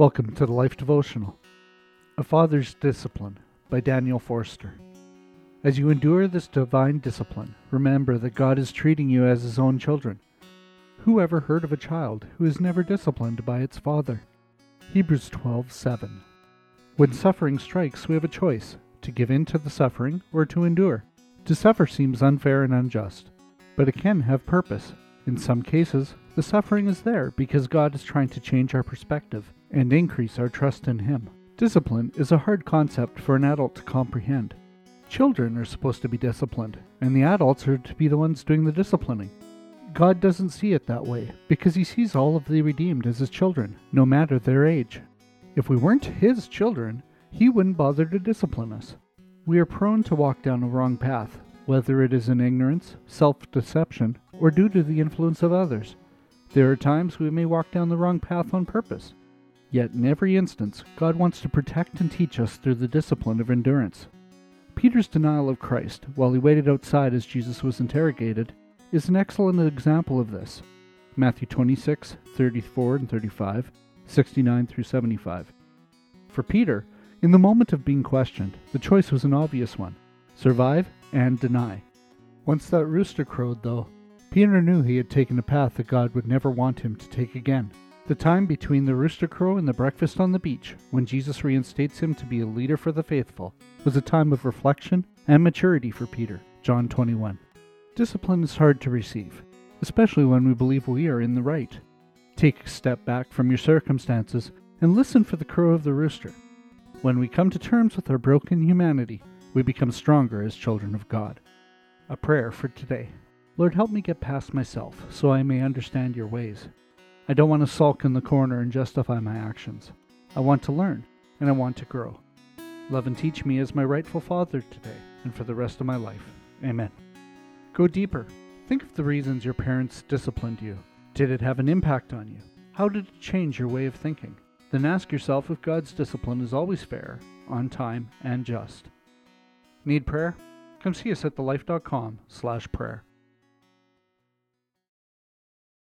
Welcome to the Life Devotional A Father's Discipline by Daniel Forster. As you endure this divine discipline, remember that God is treating you as His own children. Who ever heard of a child who is never disciplined by its father? Hebrews 12:7. When suffering strikes, we have a choice to give in to the suffering or to endure. To suffer seems unfair and unjust, but it can have purpose. In some cases, the suffering is there because God is trying to change our perspective and increase our trust in Him. Discipline is a hard concept for an adult to comprehend. Children are supposed to be disciplined, and the adults are to be the ones doing the disciplining. God doesn't see it that way because He sees all of the redeemed as His children, no matter their age. If we weren't His children, He wouldn't bother to discipline us. We are prone to walk down a wrong path, whether it is in ignorance, self deception, or due to the influence of others. There are times we may walk down the wrong path on purpose. Yet in every instance, God wants to protect and teach us through the discipline of endurance. Peter's denial of Christ, while he waited outside as Jesus was interrogated, is an excellent example of this. Matthew 26, 34 and 35, 69 through 75. For Peter, in the moment of being questioned, the choice was an obvious one survive and deny. Once that rooster crowed, though, Peter knew he had taken a path that God would never want him to take again. The time between the rooster crow and the breakfast on the beach, when Jesus reinstates him to be a leader for the faithful, was a time of reflection and maturity for Peter. John 21. Discipline is hard to receive, especially when we believe we are in the right. Take a step back from your circumstances and listen for the crow of the rooster. When we come to terms with our broken humanity, we become stronger as children of God. A prayer for today. Lord, help me get past myself so I may understand your ways. I don't want to sulk in the corner and justify my actions. I want to learn, and I want to grow. Love and teach me as my rightful Father today and for the rest of my life. Amen. Go deeper. Think of the reasons your parents disciplined you. Did it have an impact on you? How did it change your way of thinking? Then ask yourself if God's discipline is always fair, on time, and just. Need prayer? Come see us at thelife.com slash prayer.